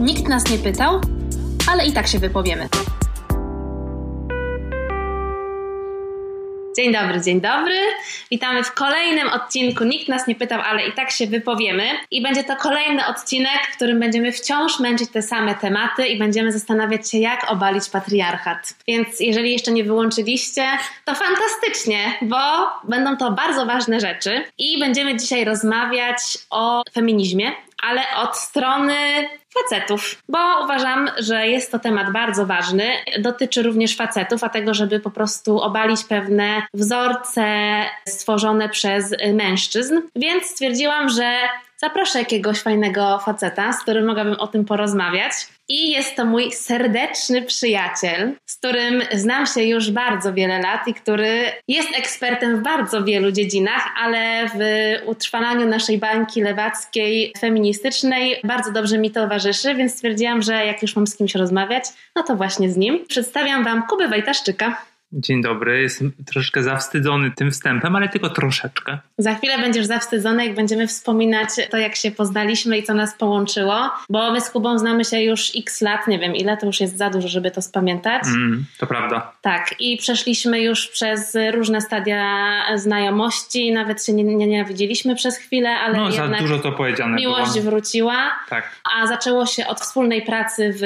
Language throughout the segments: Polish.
Nikt nas nie pytał, ale i tak się wypowiemy. Dzień dobry, dzień dobry. Witamy w kolejnym odcinku. Nikt nas nie pytał, ale i tak się wypowiemy. I będzie to kolejny odcinek, w którym będziemy wciąż męczyć te same tematy i będziemy zastanawiać się, jak obalić patriarchat. Więc jeżeli jeszcze nie wyłączyliście, to fantastycznie, bo będą to bardzo ważne rzeczy. I będziemy dzisiaj rozmawiać o feminizmie, ale od strony facetów, bo uważam, że jest to temat bardzo ważny. Dotyczy również facetów, a tego, żeby po prostu obalić pewne wzorce stworzone przez mężczyzn. Więc stwierdziłam, że zaproszę jakiegoś fajnego faceta, z którym mogłabym o tym porozmawiać. I jest to mój serdeczny przyjaciel, z którym znam się już bardzo wiele lat i który jest ekspertem w bardzo wielu dziedzinach, ale w utrwalaniu naszej bańki lewackiej, feministycznej bardzo dobrze mi towarzyszy, więc stwierdziłam, że jak już mam z kimś rozmawiać, no to właśnie z nim. Przedstawiam Wam Kubę Wajtaszczyka. Dzień dobry, jestem troszeczkę zawstydzony tym wstępem, ale tylko troszeczkę. Za chwilę będziesz zawstydzony, jak będziemy wspominać to, jak się poznaliśmy i co nas połączyło, bo my z Kubą znamy się już x lat, nie wiem ile, to już jest za dużo, żeby to spamiętać. Mm, to prawda. Tak, i przeszliśmy już przez różne stadia znajomości, nawet się nie, nie nienawidziliśmy przez chwilę, ale No, za jednak dużo to powiedziane miłość było. wróciła. Tak. A zaczęło się od wspólnej pracy w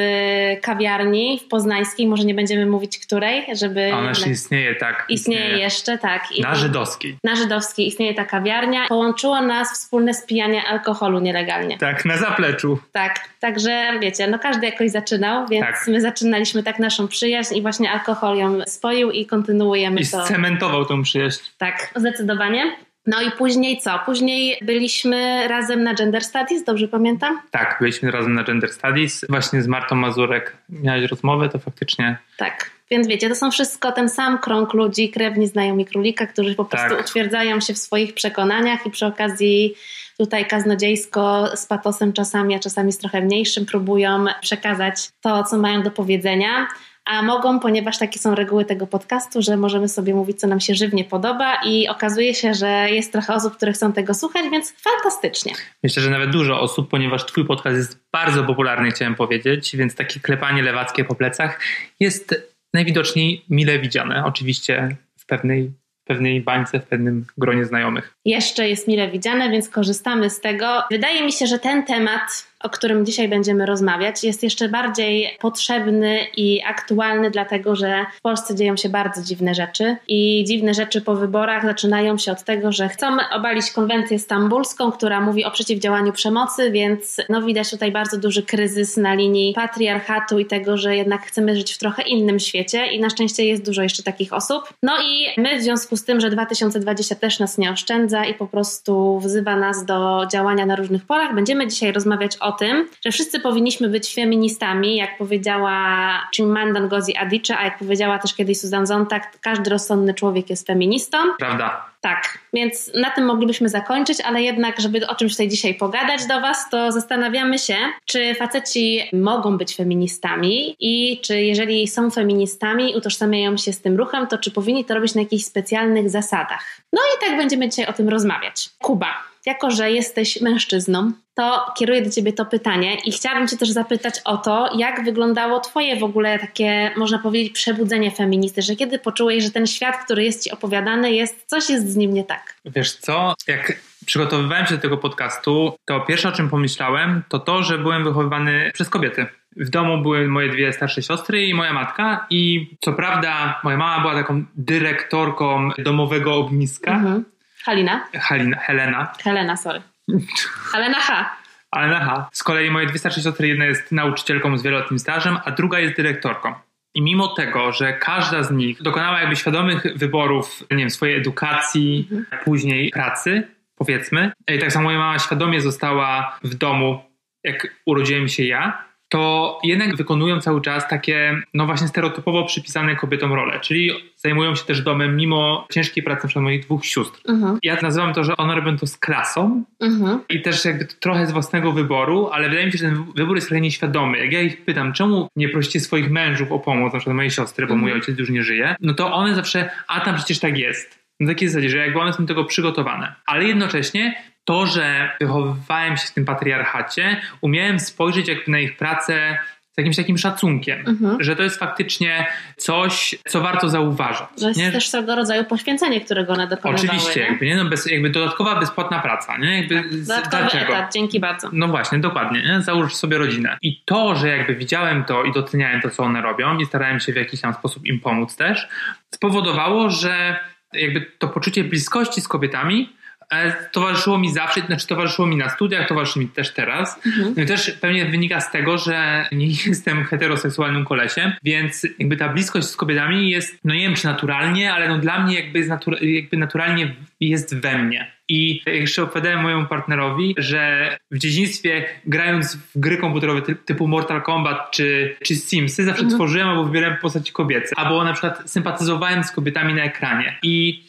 kawiarni w Poznańskiej, może nie będziemy mówić której, żeby... jeszcze istnieje, tak. Istnieje jeszcze, tak. I Na żydowskiej. na Żydowskiej istnieje ta kawiarnia. Połączyło nas wspólne spijanie alkoholu nielegalnie. Tak, na zapleczu. Tak, także wiecie, no każdy jakoś zaczynał, więc Tak. my zaczynaliśmy tak naszą przyjaźń i właśnie alkohol ją spoił i kontynuujemy I to. scementował tą przyjaźń. Tak, zdecydowanie. No i później co? Później byliśmy razem na Gender Studies, dobrze pamiętam? Tak, byliśmy razem na Gender Studies. Właśnie z Martą Mazurek miałeś rozmowę, to faktycznie Tak. Więc wiecie, to są wszystko ten sam krąg ludzi, krewni, znajomi królika, którzy po prostu Tak. utwierdzają się w swoich przekonaniach i przy okazji tutaj kaznodziejsko z patosem czasami, a czasami z trochę mniejszym próbują przekazać to, co mają do powiedzenia. A mogą, ponieważ takie są reguły tego podcastu, że możemy sobie mówić, co nam się żywnie podoba, i okazuje się, że jest trochę osób, które chcą tego słuchać, więc fantastycznie. Myślę, że nawet dużo osób, ponieważ twój podcast jest bardzo popularny, chciałem powiedzieć, więc takie klepanie lewackie po plecach jest najwidoczniej mile widziane. Oczywiście w pewnej, pewnej bańce, w pewnym gronie znajomych. jeszcze jest mile widziane, więc korzystamy z tego. Wydaje mi się, że ten temat, o którym dzisiaj będziemy rozmawiać, jest jeszcze bardziej potrzebny i aktualny, dlatego że w Polsce dzieją się bardzo dziwne rzeczy i dziwne rzeczy po wyborach zaczynają się od tego, że chcą obalić konwencję stambulską, która mówi o przeciwdziałaniu przemocy, więc no widać tutaj bardzo duży kryzys na linii patriarchatu i tego, że jednak chcemy żyć w trochę innym świecie i na szczęście jest dużo jeszcze takich osób. No i my w związku z tym, że 2020 też nas nie oszczędza i po prostu wzywa nas do działania na różnych polach, będziemy dzisiaj rozmawiać o tym, że wszyscy powinniśmy być feministami, jak powiedziała Chimamanda Ngozi Adichie, a jak powiedziała też kiedyś Susan Sontag, każdy rozsądny człowiek jest feministą. Prawda? Tak, więc na tym moglibyśmy zakończyć, ale jednak, żeby o czymś tutaj dzisiaj pogadać do Was, to zastanawiamy się, czy faceci mogą być feministami i czy jeżeli są feministami, utożsamiają się z tym ruchem, to czy powinni to robić na jakichś specjalnych zasadach. No i tak będziemy dzisiaj o tym rozmawiać. Kuba, jako że jesteś mężczyzną, to kieruję do Ciebie to pytanie i chciałabym Cię też zapytać o to, jak wyglądało Twoje w ogóle takie, można powiedzieć, przebudzenie feministy, że kiedy poczułeś, że ten świat, który jest Ci opowiadany, jest, coś jest z nim nie tak. Wiesz co, jak przygotowywałem się do tego podcastu, to pierwsze o czym pomyślałem, to to, że byłem wychowywany przez kobiety. W domu były moje dwie starsze siostry i moja matka i co prawda moja mama była taką dyrektorką domowego ogniska, Mhm. Halina? Halina, Helena, Helena, sorry. Helena H. ale aha, z kolei moje dwie starsze siostry, jedna jest nauczycielką z wieloletnim stażem, a druga jest dyrektorką. I mimo tego, że każda z nich dokonała jakby świadomych wyborów, nie wiem, swojej edukacji, później pracy, powiedzmy, i tak samo moja mama świadomie została w domu, jak urodziłem się ja, to jednak wykonują cały czas takie, no właśnie stereotypowo przypisane kobietom role, czyli zajmują się też domem mimo ciężkiej pracy przykład moich dwóch sióstr. Mhm. Ja nazywam to, że one robią to z klasą, Mhm. i też jakby trochę z własnego wyboru, ale wydaje mi się, że ten wybór jest trochę nieświadomy. Jak ja ich pytam, czemu nie prosicie swoich mężów o pomoc, na przykład mojej siostry, bo mój Mhm. ojciec już nie żyje, no to one zawsze, a tam przecież tak jest. Na takiej zasadzie, że jakby one są do tego przygotowane. Ale jednocześnie to, że wychowywałem się w tym patriarchacie, umiałem spojrzeć jakby na ich pracę z jakimś takim szacunkiem, mhm. że to jest faktycznie coś, co warto zauważać. To jest nie? też tego rodzaju poświęcenie, którego one dokonywały. Oczywiście, nie? Jakby, nie? No bez, jakby dodatkowa bezpłatna praca. Nie? Jakby, tak, dodatkowy dlaczego? etat, dzięki bardzo. No właśnie, dokładnie. Nie? Załóż sobie rodzinę. I to, że jakby widziałem to i doceniałem to, co one robią i starałem się w jakiś tam sposób im pomóc też, spowodowało, że jakby to poczucie bliskości z kobietami towarzyszyło mi zawsze, znaczy towarzyszyło mi na studiach, towarzyszy mi też teraz. Mhm. No i też pewnie wynika z tego, że nie jestem heteroseksualnym kolesiem, więc jakby ta bliskość z kobietami jest, no nie wiem czy naturalnie, ale no dla mnie jakby, natura jakby naturalnie jest we mnie. I jeszcze opowiadałem mojemu partnerowi, że w dzieciństwie grając w gry komputerowe typu Mortal Kombat czy, czy Simsy zawsze mhm. tworzyłem albo wybierałem postaci kobiece. Albo na przykład sympatyzowałem z kobietami na ekranie. I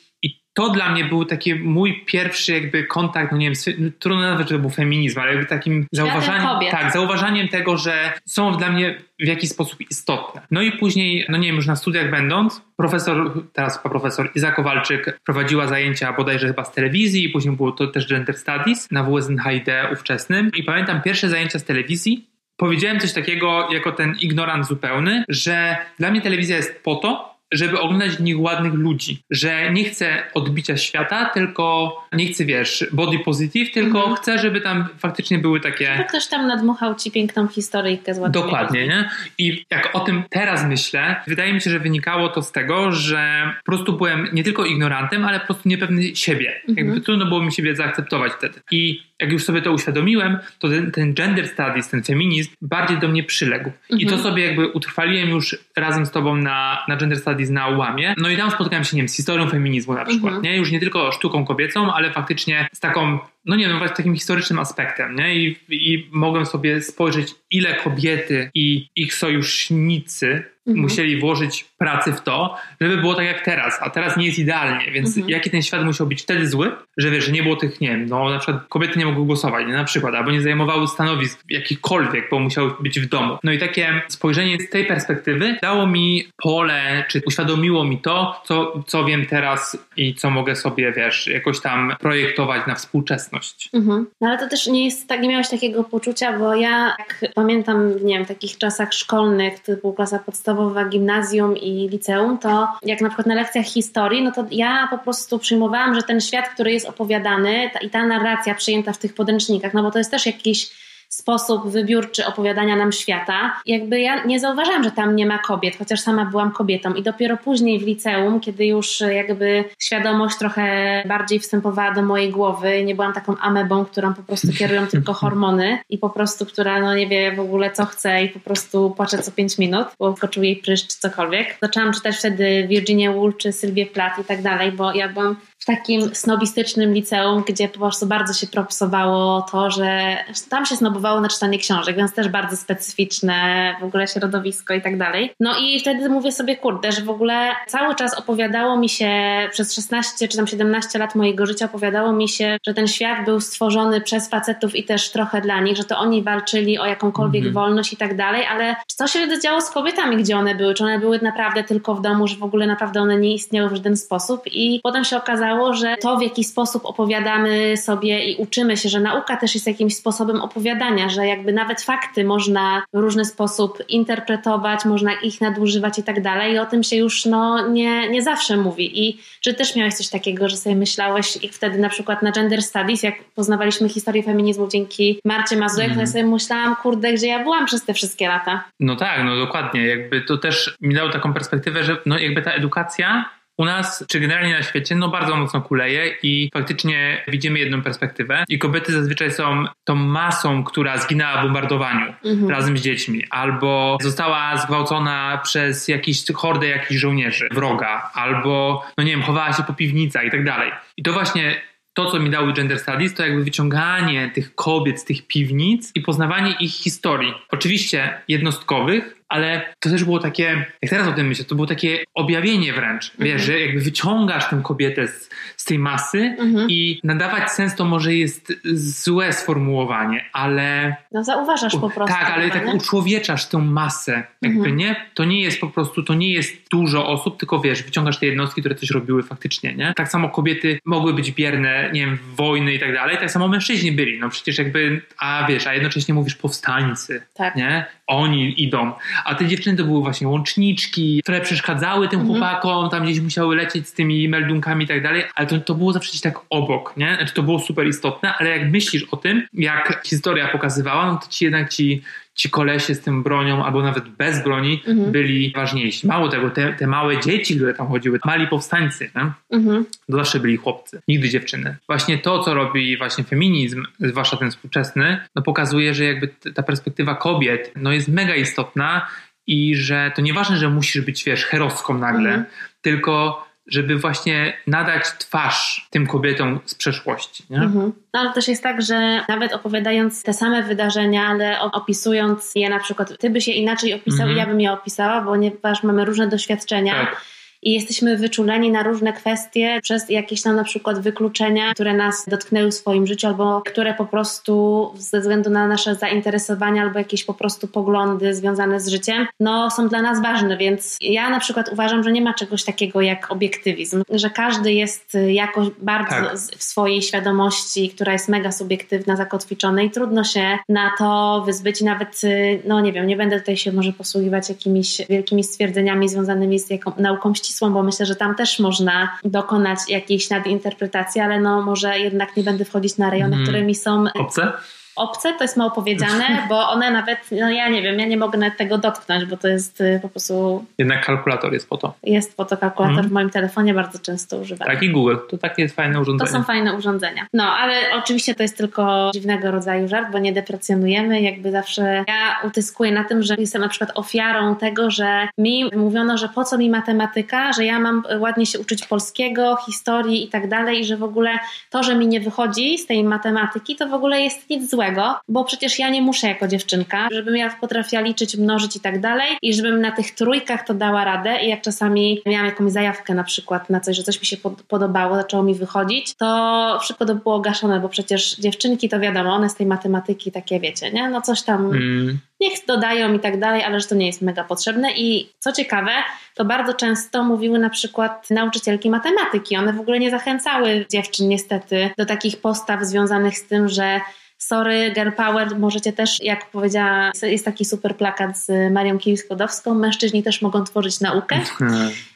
to dla mnie był taki mój pierwszy jakby kontakt, no nie wiem, no trudno nazwać, że to był feminizm, ale jakby takim zauważaniem, tak, zauważaniem tego, że są dla mnie w jakiś sposób istotne. No i później, no nie wiem, już na studiach będąc, profesor, teraz chyba profesor Iza Kowalczyk prowadziła zajęcia bodajże chyba z telewizji i później było to też Gender Studies na WSNHD ówczesnym. I pamiętam pierwsze zajęcia z telewizji, powiedziałem coś takiego jako ten ignorant zupełny, że dla mnie telewizja jest po to, żeby oglądać w nich ładnych ludzi, że nie chcę odbicia świata, tylko nie chcę, wiesz, body positive, tylko mhm. chcę, żeby tam faktycznie były takie... Żeby ktoś tam nadmuchał ci piękną historyjkę z ładnymi Dokładnie, nie? I jak o tym teraz myślę, wydaje mi się, że wynikało to z tego, że po prostu byłem nie tylko ignorantem, ale po prostu niepewny siebie. Mhm. Jakby trudno było mi siebie zaakceptować wtedy. I jak już sobie to uświadomiłem, to ten, ten gender studies, ten feminizm bardziej do mnie przyległ. Mhm. I to mhm. sobie jakby utrwaliłem już razem z tobą na, na gender studies na ułamie. No i tam spotkałem się, nie wiem, z historią feminizmu na przykład, mhm. nie? Już nie tylko sztuką kobiecą, ale faktycznie z taką no nie wiem, właśnie takim historycznym aspektem, nie? I, I mogłem sobie spojrzeć, ile kobiety i ich sojusznicy mhm. musieli włożyć pracy w to, żeby było tak jak teraz, a teraz nie jest idealnie, więc mhm. jaki ten świat musiał być wtedy zły, że wiesz, że nie było tych, nie wiem, no na przykład kobiety nie mogły głosować, nie? na przykład, albo nie zajmowały stanowisk jakichkolwiek, bo musiały być w domu. No i takie spojrzenie z tej perspektywy dało mi pole, czy uświadomiło mi to, co, co wiem teraz i co mogę sobie, wiesz, jakoś tam projektować na współczesność. Mhm. No ale to też nie jest tak, nie miałeś takiego poczucia, bo ja jak pamiętam, nie wiem, w takich czasach szkolnych, typu klasa podstawowa, gimnazjum i liceum, to jak na przykład na lekcjach historii, no to ja po prostu przyjmowałam, że ten świat, który jest opowiadany ta, i ta narracja przyjęta w tych podręcznikach, no bo to jest też jakiś sposób wybiórczy opowiadania nam świata. Jakby ja nie zauważyłam, że tam nie ma kobiet, chociaż sama byłam kobietą i dopiero później w liceum, kiedy już jakby świadomość trochę bardziej wstępowała do mojej głowy, nie byłam taką amebą, którą po prostu kierują tylko hormony i po prostu, która no nie wie w ogóle co chce i po prostu płacze co 5 minut, bo skoczył jej pryszcz czy cokolwiek. Zaczęłam czytać wtedy Virginia Woolf czy Sylwię Plath i tak dalej, bo ja byłam w takim snobistycznym liceum, gdzie po prostu bardzo się propsowało to, że tam się snobowało na czytanie książek, więc też bardzo specyficzne w ogóle środowisko i tak dalej. No i wtedy mówię sobie, kurde, że w ogóle cały czas opowiadało mi się przez 16 czy tam 17 lat mojego życia opowiadało mi się, że ten świat był stworzony przez facetów i też trochę dla nich, że to oni walczyli o jakąkolwiek mhm. wolność i tak dalej, ale co się wtedy działo z kobietami, gdzie one były? Czy one były naprawdę tylko w domu, że w ogóle naprawdę one nie istniały w żaden sposób? I potem się okazało, okazało, że to w jaki sposób opowiadamy sobie i uczymy się, że nauka też jest jakimś sposobem opowiadania, że jakby nawet fakty można w różny sposób interpretować, można ich nadużywać i tak dalej. I o tym się już no, nie, nie zawsze mówi. I czy też miałeś coś takiego, że sobie myślałeś i wtedy na przykład na Gender Studies, jak poznawaliśmy historię feminizmu dzięki Marcie Mazurek, mm. to ja mhm. sobie myślałam, kurde, gdzie ja byłam przez te wszystkie lata. No tak, no dokładnie. Jakby to też mi dało taką perspektywę, że no jakby ta edukacja u nas, czy generalnie na świecie, no bardzo mocno kuleje i faktycznie widzimy jedną perspektywę i kobiety zazwyczaj są tą masą, która zginęła w bombardowaniu mhm. razem z dziećmi, albo została zgwałcona przez jakieś hordę jakichś żołnierzy, wroga, albo, no nie wiem, chowała się po piwnicach i tak dalej. I to właśnie to, co mi dały gender studies, to jakby wyciąganie tych kobiet z tych piwnic i poznawanie ich historii. Oczywiście jednostkowych, ale to też było takie, jak teraz o tym myślę, to było takie objawienie wręcz, mhm. wiesz, że jakby wyciągasz tę kobietę z, z tej masy mhm. i nadawać sens to może jest złe sformułowanie, ale... No zauważasz po prostu. Tak, ale tak uczłowieczasz tę masę, jakby mhm. nie? To nie jest po prostu, to nie jest dużo osób, tylko wiesz, wyciągasz te jednostki, które coś robiły faktycznie, nie? Tak samo kobiety mogły być bierne, nie wiem, wojny i tak dalej, tak samo mężczyźni byli, no przecież jakby, a wiesz, a jednocześnie mówisz powstańcy, tak. nie? Oni idą, a te dziewczyny to były właśnie łączniczki, które przeszkadzały tym mhm. chłopakom, tam gdzieś musiały lecieć z tymi meldunkami i tak dalej, ale to, to było zawsze gdzieś tak obok, nie? Znaczy to było super istotne, ale jak myślisz o tym, jak historia pokazywała, no to ci jednak ci ci kolesie z tym bronią, albo nawet bez broni, mhm. byli ważniejsi. Mało tego, te, te, małe dzieci, które tam chodziły, mali powstańcy, mhm. to zawsze byli chłopcy, nigdy dziewczyny. Właśnie to, co robi właśnie feminizm, zwłaszcza ten współczesny, no pokazuje, że jakby ta perspektywa kobiet no jest mega istotna i że to nieważne, że musisz być, wiesz, heroską nagle, mhm. tylko żeby właśnie nadać twarz tym kobietom z przeszłości. Mhm. No ale też jest tak, że nawet opowiadając te same wydarzenia, ale opisując je na przykład, ty byś je inaczej opisał mhm. i ja bym je opisała, ponieważ mamy różne doświadczenia. Tak i jesteśmy wyczuleni na różne kwestie przez jakieś tam na przykład wykluczenia, które nas dotknęły w swoim życiu albo które po prostu ze względu na nasze zainteresowania albo jakieś po prostu poglądy związane z życiem, no są dla nas ważne, więc ja na przykład uważam, że nie ma czegoś takiego jak obiektywizm, że każdy jest jakoś bardzo tak. w swojej świadomości, która jest mega subiektywna, zakotwiczona i trudno się na to wyzbyć nawet, no nie wiem, nie będę tutaj się może posługiwać jakimiś wielkimi stwierdzeniami związanymi z jaką, nauką ścisłą, bo myślę, że tam też można dokonać jakiejś nadinterpretacji, ale no może jednak nie będę wchodzić na rejony, hmm. które mi są... Obce? Obce, to jest mało powiedziane, bo one nawet, no ja nie wiem, ja nie mogę nawet tego dotknąć, bo to jest y, po prostu... Jednak kalkulator jest po to. Jest po to kalkulator mm. w moim telefonie, bardzo często używam. Tak i Google, to takie jest fajne urządzenie. To są fajne urządzenia. No, ale oczywiście to jest tylko dziwnego rodzaju żart, bo nie deprecjonujemy, jakby zawsze ja utyskuję na tym, że jestem na przykład ofiarą tego, że mi mówiono, że po co mi matematyka, że ja mam ładnie się uczyć polskiego, historii i tak dalej i że w ogóle to, że mi nie wychodzi z tej matematyki, to w ogóle jest nic złego bo przecież ja nie muszę jako dziewczynka, żebym ja potrafiła liczyć, mnożyć i tak dalej i żebym na tych trójkach to dała radę i jak czasami miałam jakąś zajawkę na przykład na coś, że coś mi się podobało, zaczęło mi wychodzić, to szybko to było gaszone, bo przecież dziewczynki to wiadomo, one z tej matematyki takie wiecie, nie? No coś tam mm. niech dodają i tak dalej, ale że to nie jest mega potrzebne i co ciekawe, to bardzo często mówiły na przykład nauczycielki matematyki. One w ogóle nie zachęcały dziewczyn niestety do takich postaw związanych z tym, że Sorry, Girl Power, możecie też, jak powiedziała, jest taki super plakat z Marią Kił-Skłodowską, mężczyźni też mogą tworzyć naukę.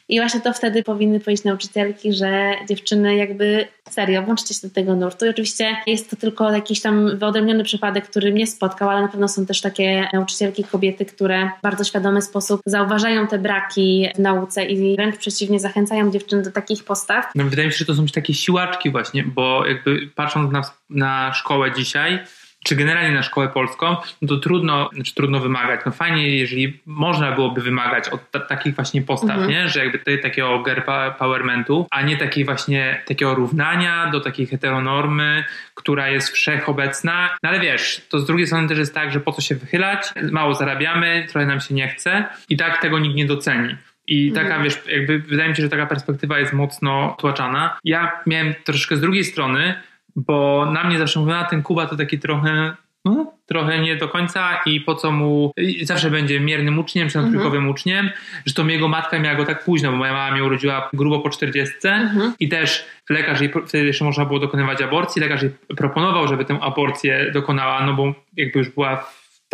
I właśnie to wtedy powinny powiedzieć nauczycielki, że dziewczyny jakby serio, włączcie się do tego nurtu. I oczywiście jest to tylko jakiś tam wyodrębniony przypadek, który mnie spotkał, ale na pewno są też takie nauczycielki, kobiety, które w bardzo świadomy sposób zauważają te braki w nauce i wręcz przeciwnie zachęcają dziewczyny do takich postaw. No, wydaje mi się, że to są takie siłaczki właśnie, bo jakby patrząc na, na szkołę dzisiaj, czy generalnie na szkołę polską, no to trudno, znaczy trudno wymagać. No fajnie, jeżeli można byłoby wymagać od t- takich właśnie postaw, mhm. nie? że jakby tutaj takiego powermentu, a nie takiej właśnie takiego równania do takiej heteronormy, która jest wszechobecna. No ale wiesz, to z drugiej strony też jest tak, że po co się wychylać, mało zarabiamy, trochę nam się nie chce i tak tego nikt nie doceni. I taka, mhm. wiesz, jakby wydaje mi się, że taka perspektywa jest mocno tłaczana. Ja miałem troszkę z drugiej strony, bo na mnie zawsze mówiła, ten Kuba to taki trochę no, trochę nie do końca i po co mu zawsze będzie miernym uczniem czy trójkowym mhm. uczniem, że to jego matka miała go tak późno, bo moja mama mnie urodziła grubo po 40 mhm. i też lekarz jej, wtedy jeszcze można było dokonywać aborcji, lekarz jej proponował, żeby tę aborcję dokonała, no bo jakby już była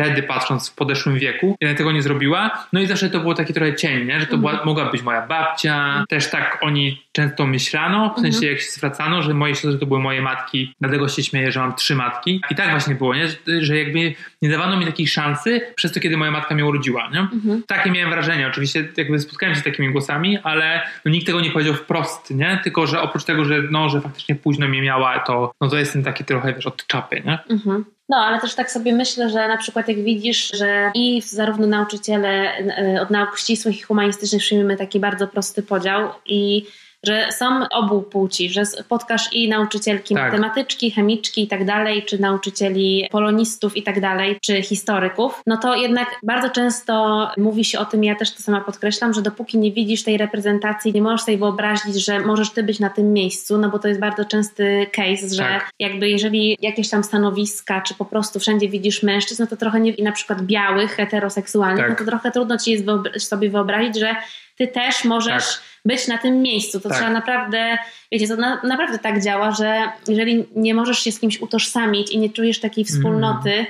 wtedy patrząc w podeszłym wieku, jednak tego nie zrobiła. No i zawsze to było taki trochę cień, nie? że to była, mhm. mogła być moja babcia. Też tak oni często myślano, w sensie mhm. jak się zwracano, że moje siostry to były moje matki, dlatego się śmieję, że mam trzy matki. I tak właśnie było, nie? że jakby nie dawano mi takiej szansy przez to, kiedy moja matka mnie urodziła. Nie? Mhm. Takie miałem wrażenie. Oczywiście jakby spotkałem się z takimi głosami, ale no, nikt tego nie powiedział wprost, nie? Tylko, że oprócz tego, że, no, że faktycznie późno mnie miała, to, no, to jestem taki trochę, wiesz, od czapy, nie? Mhm. No, ale też tak sobie myślę, że na przykład jak widzisz, że i zarówno nauczyciele e, od nauk ścisłych i humanistycznych przyjmiemy taki bardzo prosty podział i że są obu płci, że spotkasz i nauczycielki Tak. matematyczki, chemiczki i tak dalej, czy nauczycieli polonistów i tak dalej, czy historyków, no to jednak bardzo często mówi się o tym, ja też to sama podkreślam, że dopóki nie widzisz tej reprezentacji, nie możesz sobie wyobrazić, że możesz ty być na tym miejscu, no bo to jest bardzo częsty case, że Tak. jakby jeżeli jakieś tam stanowiska, czy po prostu wszędzie widzisz mężczyzn, no to trochę nie, i na przykład białych, heteroseksualnych, Tak. no to trochę trudno ci jest sobie wyobrazić, że ty też możesz Tak. być na tym miejscu. To Tak. trzeba naprawdę, wiecie, to na, naprawdę tak działa, że jeżeli nie możesz się z kimś utożsamić i nie czujesz takiej wspólnoty, Mm.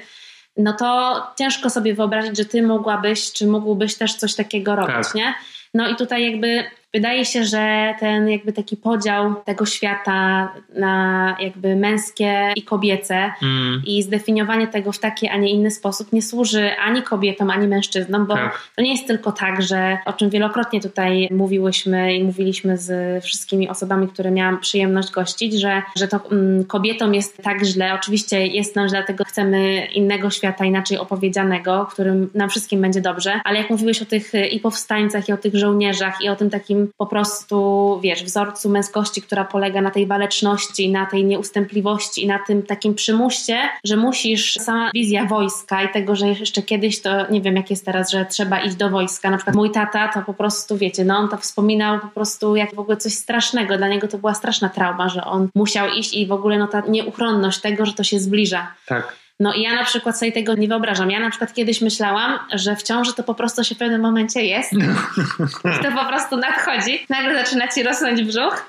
no to ciężko sobie wyobrazić, że ty mogłabyś, czy mógłbyś też coś takiego robić, Tak. nie? No i tutaj jakby wydaje się, że ten jakby taki podział tego świata na jakby męskie i kobiece Mm, i zdefiniowanie tego w taki, a nie inny sposób nie służy ani kobietom, ani mężczyznom, bo Tak. to nie jest tylko tak, że o czym wielokrotnie tutaj mówiłyśmy i mówiliśmy z wszystkimi osobami, które miałam przyjemność gościć, że, że to mm, kobietom jest tak źle. Oczywiście jest nam źle, dlatego chcemy innego świata, inaczej opowiedzianego, w którym nam wszystkim będzie dobrze, ale jak mówiłeś o tych y, i powstańcach, i o tych żołnierzach, i o tym takim po prostu, wiesz, wzorcu męskości, która polega na tej waleczności, na tej nieustępliwości i na tym takim przymusie, że musisz, sama wizja wojska i tego, że jeszcze kiedyś to, nie wiem jak jest teraz, że trzeba iść do wojska. Na przykład mój tata to po prostu, wiecie, no on to wspominał po prostu jak w ogóle coś strasznego. Dla niego to była straszna trauma, że on musiał iść i w ogóle no ta nieuchronność tego, że to się zbliża. tak. No i ja na przykład sobie tego nie wyobrażam. Ja na przykład kiedyś myślałam, że w ciąży to po prostu się w pewnym momencie jest. I to po prostu nadchodzi. Nagle zaczyna ci rosnąć brzuch.